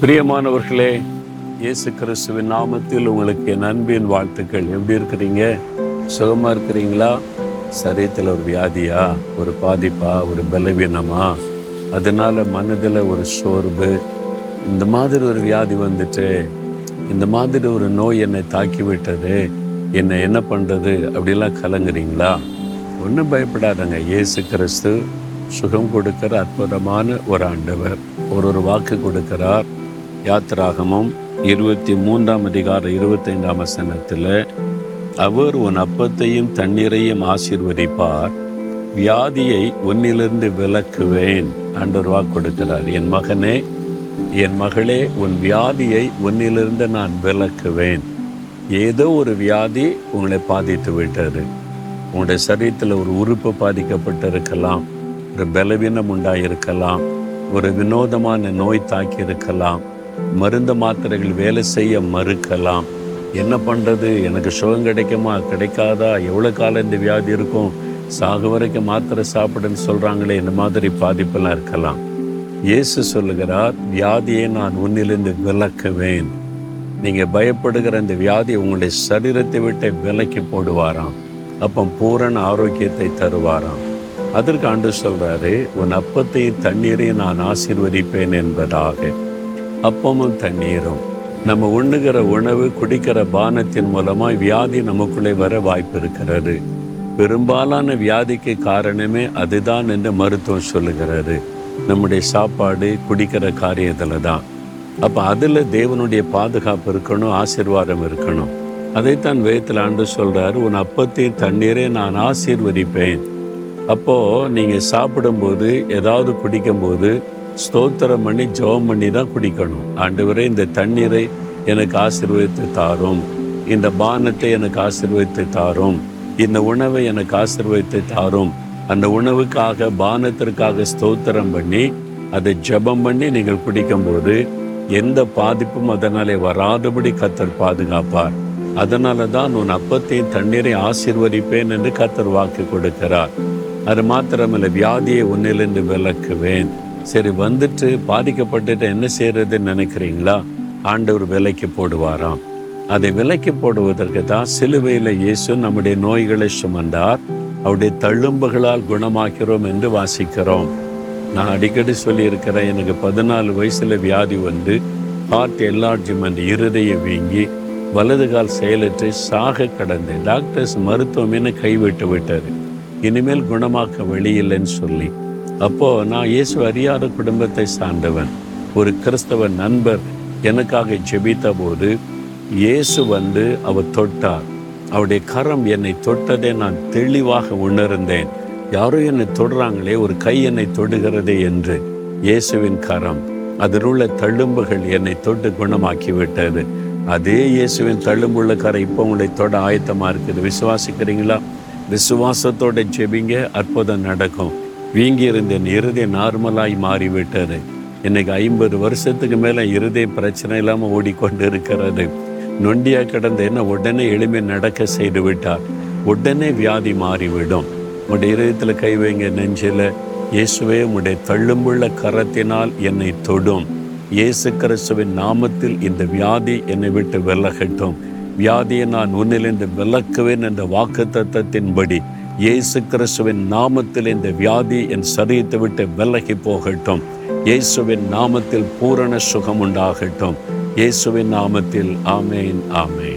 பிரியமானவர்களே இயேசு கிறிஸ்துவின் நாமத்தில் உங்களுக்கு என் அன்பின் வாழ்த்துக்கள். எப்படி இருக்கிறீங்க? சுகமாக இருக்கிறீங்களா? சரீரத்தில் ஒரு வியாதியா? ஒரு பாதிப்பா? ஒரு பலவீனமா? அதனால மனதில் ஒரு சோர்வு. இந்த மாதிரி ஒரு வியாதி வந்துட்டு இந்த மாதிரி ஒரு நோய் என்னை தாக்கி விட்டது என்னை என்ன பண்ணுறது அப்படிலாம் கலங்குறீங்களா? ஒன்றும் பயப்படாதங்க. இயேசு கிறிஸ்து சுகம் கொடுக்கிற அற்புதமான ஒரு ஆண்டவர். ஒரு ஒரு வாக்கு கொடுக்கிறார். யாத்திராகமும் இருபத்தி மூன்றாம் அதிகார இருபத்தைந்தாம் வசனத்தில் அவர் உன் அப்பத்தையும் தண்ணீரையும் ஆசீர்வதிப்பார் வியாதியை உன்னிலிருந்து விலக்குவேன் ஆண்டவர் வாக்கு கொடுக்கிறார். என் மகனே என் மகளே உன் வியாதியை உன்னிலிருந்து நான் விலக்குவேன். ஏதோ ஒரு வியாதி உங்களை பாதித்து விட்டது. உங்களுடைய சரீரத்தில் ஒரு உறுப்பு பாதிக்கப்பட்டிருக்கலாம் ஒரு பலவீனம் உண்டாயிருக்கலாம் ஒரு வினோதமான நோய் தாக்கி இருக்கலாம் மருந்து மாத்திரைகள் வேலை செய்ய மறுக்கலாம். என்ன பண்ணுறது எனக்கு சுகம் கிடைக்குமா? கிடைக்காதா? எவ்வளோ காலம் இந்த வியாதி இருக்கும்? சாகு வரைக்கும் மாத்திரை சாப்பிடுன்னு சொல்கிறாங்களே இந்த மாதிரி பாதிப்பெல்லாம் இருக்கலாம். இயேசு சொல்லுகிறார் வியாதியை நான் உன்னிலிருந்து விலக்குவேன். நீங்கள் பயப்படுகிற இந்த வியாதி உங்களுடைய சரீரத்தை விட்டு விலக்கி போடுவாராம். அப்போ பூரண ஆரோக்கியத்தை தருவாராம். அதற்கு ஆண்டு சொல்கிறாரு உன் அப்பத்தையும் தண்ணீரையும் நான் ஆசீர்வதிப்பேன் என்பதாக. அப்பமும் தண்ணீரும். நம்ம உண்ணுகிற உணவு குடிக்கிற பானத்தின் மூலமாய் வியாதி நமக்குள்ளே வர வாய்ப்பு இருக்கிறது பெரும்பாலான வியாதிக்கு காரணமே அதுதான் என்று மருத்துவம் சொல்லுகிறது. நம்முடைய சாப்பாடு குடிக்கிற காரியத்தில் தான். அப்போ அதில் தேவனுடைய பாதுகாப்பு இருக்கணும் ஆசீர்வாதம் இருக்கணும். அதைத்தான் வேதத்தில் ஆண்டு சொல்றாரு உன் அப்பத்தையும் தண்ணீரே நான் ஆசீர்வதிப்பேன். அப்போ நீங்க சாப்பிடும்போது ஏதாவது குடிக்கும்போது ஸ்தோத்திரம் பண்ணி ஜெபம் பண்ணி தான் குடிக்கணும். ஆண்டவரே இந்த தண்ணீரை எனக்கு ஆசீர்வதித்து தாரும். இந்த பானத்தை எனக்கு ஆசீர்வதித்து தாரும். இந்த உணவை எனக்கு ஆசீர்வதித்து தாரும். அந்த உணவுக்காக பானத்திற்காக ஸ்தோத்திரம் பண்ணி அதை ஜெபம் பண்ணி நீங்கள் குடிக்கும்போது எந்த பாதிப்பும் அதனாலே வராதபடி கத்தர் பாதுகாப்பார். அதனால தான் உன் அப்பத்தையும் தண்ணீரை ஆசீர்வதிப்பேன் என்று கத்தர் வாக்கு கொடுக்கிறார். அது மாத்திரமல்ல வியாதியை உன்னிலிருந்து விளக்குவேன் சரி வந்துட்டு பாதிக்கப்பட்டுட்டு என்ன செய்யறதுன்னு நினைக்கிறீங்களா? ஆண்டவர் விலைக்கு போடுவாராம். அதை விலைக்கு போடுவதற்கு தான் சிலுவையில் இயேசு நம்முடைய நோய்களை சுமந்தார். அவருடைய தழும்புகளால் குணமாக்கிறோம் என்று வாசிக்கிறோம். நான் அடிக்கடி சொல்லியிருக்கிறேன் எனக்கு பதினாலு வயசுல வியாதி வந்து ஹார்ட் என்லார்ஜ்மெண்ட் இருதய வீங்கி வலது கால் செயலற்று சாக கடந்தேன் டாக்டர்ஸ் மருத்துவமேனு கைவிட்டு விட்டார் இனிமேல் குணமாக்க வழி இல்லைன்னு சொல்லி அப்போ நான் இயேசு அறியாத குடும்பத்தை சார்ந்தவன் ஒரு கிறிஸ்தவ நண்பர் எனக்காக ஜெபித்த போது இயேசு வந்து அவர் தொட்டார். அவருடைய கரம் என்னை தொட்டதை நான் தெளிவாக உணர்ந்தேன். யாரோ என்னை தொடுறாங்களே ஒரு கை என்னை தொடுகிறதே என்று. இயேசுவின் கரம் அதில் உள்ள தழும்புகள் என்னை தொட்டு குணமாக்கி விட்டது அதே இயேசுவின் தழும்புள்ள கரை இப்போ உங்களை தொட ஆயத்தமாக இருக்குது. விசுவாசிக்கிறீங்களா? விசுவாசத்தோட ஜெபிங்க அற்புதம் நடக்கும். வீங்கியிருந்த என் இருதயம் நார்மலாய் மாறிவிட்டது. இன்னைக்கு ஐம்பது வருஷத்துக்கு மேல இருதய பிரச்சனை இல்லாமல் ஓடிக்கொண்டு இருக்கிறது நொண்டியா கிடந்த என்ன உடனே எளிமை நடக்க செய்து விட்டார். உடனே வியாதி மாறிவிடும். உடைய இருதயத்தில் கை வைங்க நெஞ்சில. இயேசுவே உடைய தள்ளும்புள்ள கரத்தினால் என்னை தொடும். இயேசு கிறிஸ்துவின் நாமத்தில் இந்த வியாதி என்னை விட்டு விலகட்டும். வியாதியை நான் உன்னிலிருந்து விலக்குவேன் என்ற வாக்கு தத்தத்தின்படி இயேசு கிறிஸ்துவின் நாமத்தில் இந்த வியாதி என் சரீரத்தை விட்டு விலகி போகட்டும். இயேசுவின் நாமத்தில் பூரண சுகம் உண்டாகட்டும் இயேசுவின் நாமத்தில் ஆமேன் ஆமேன்.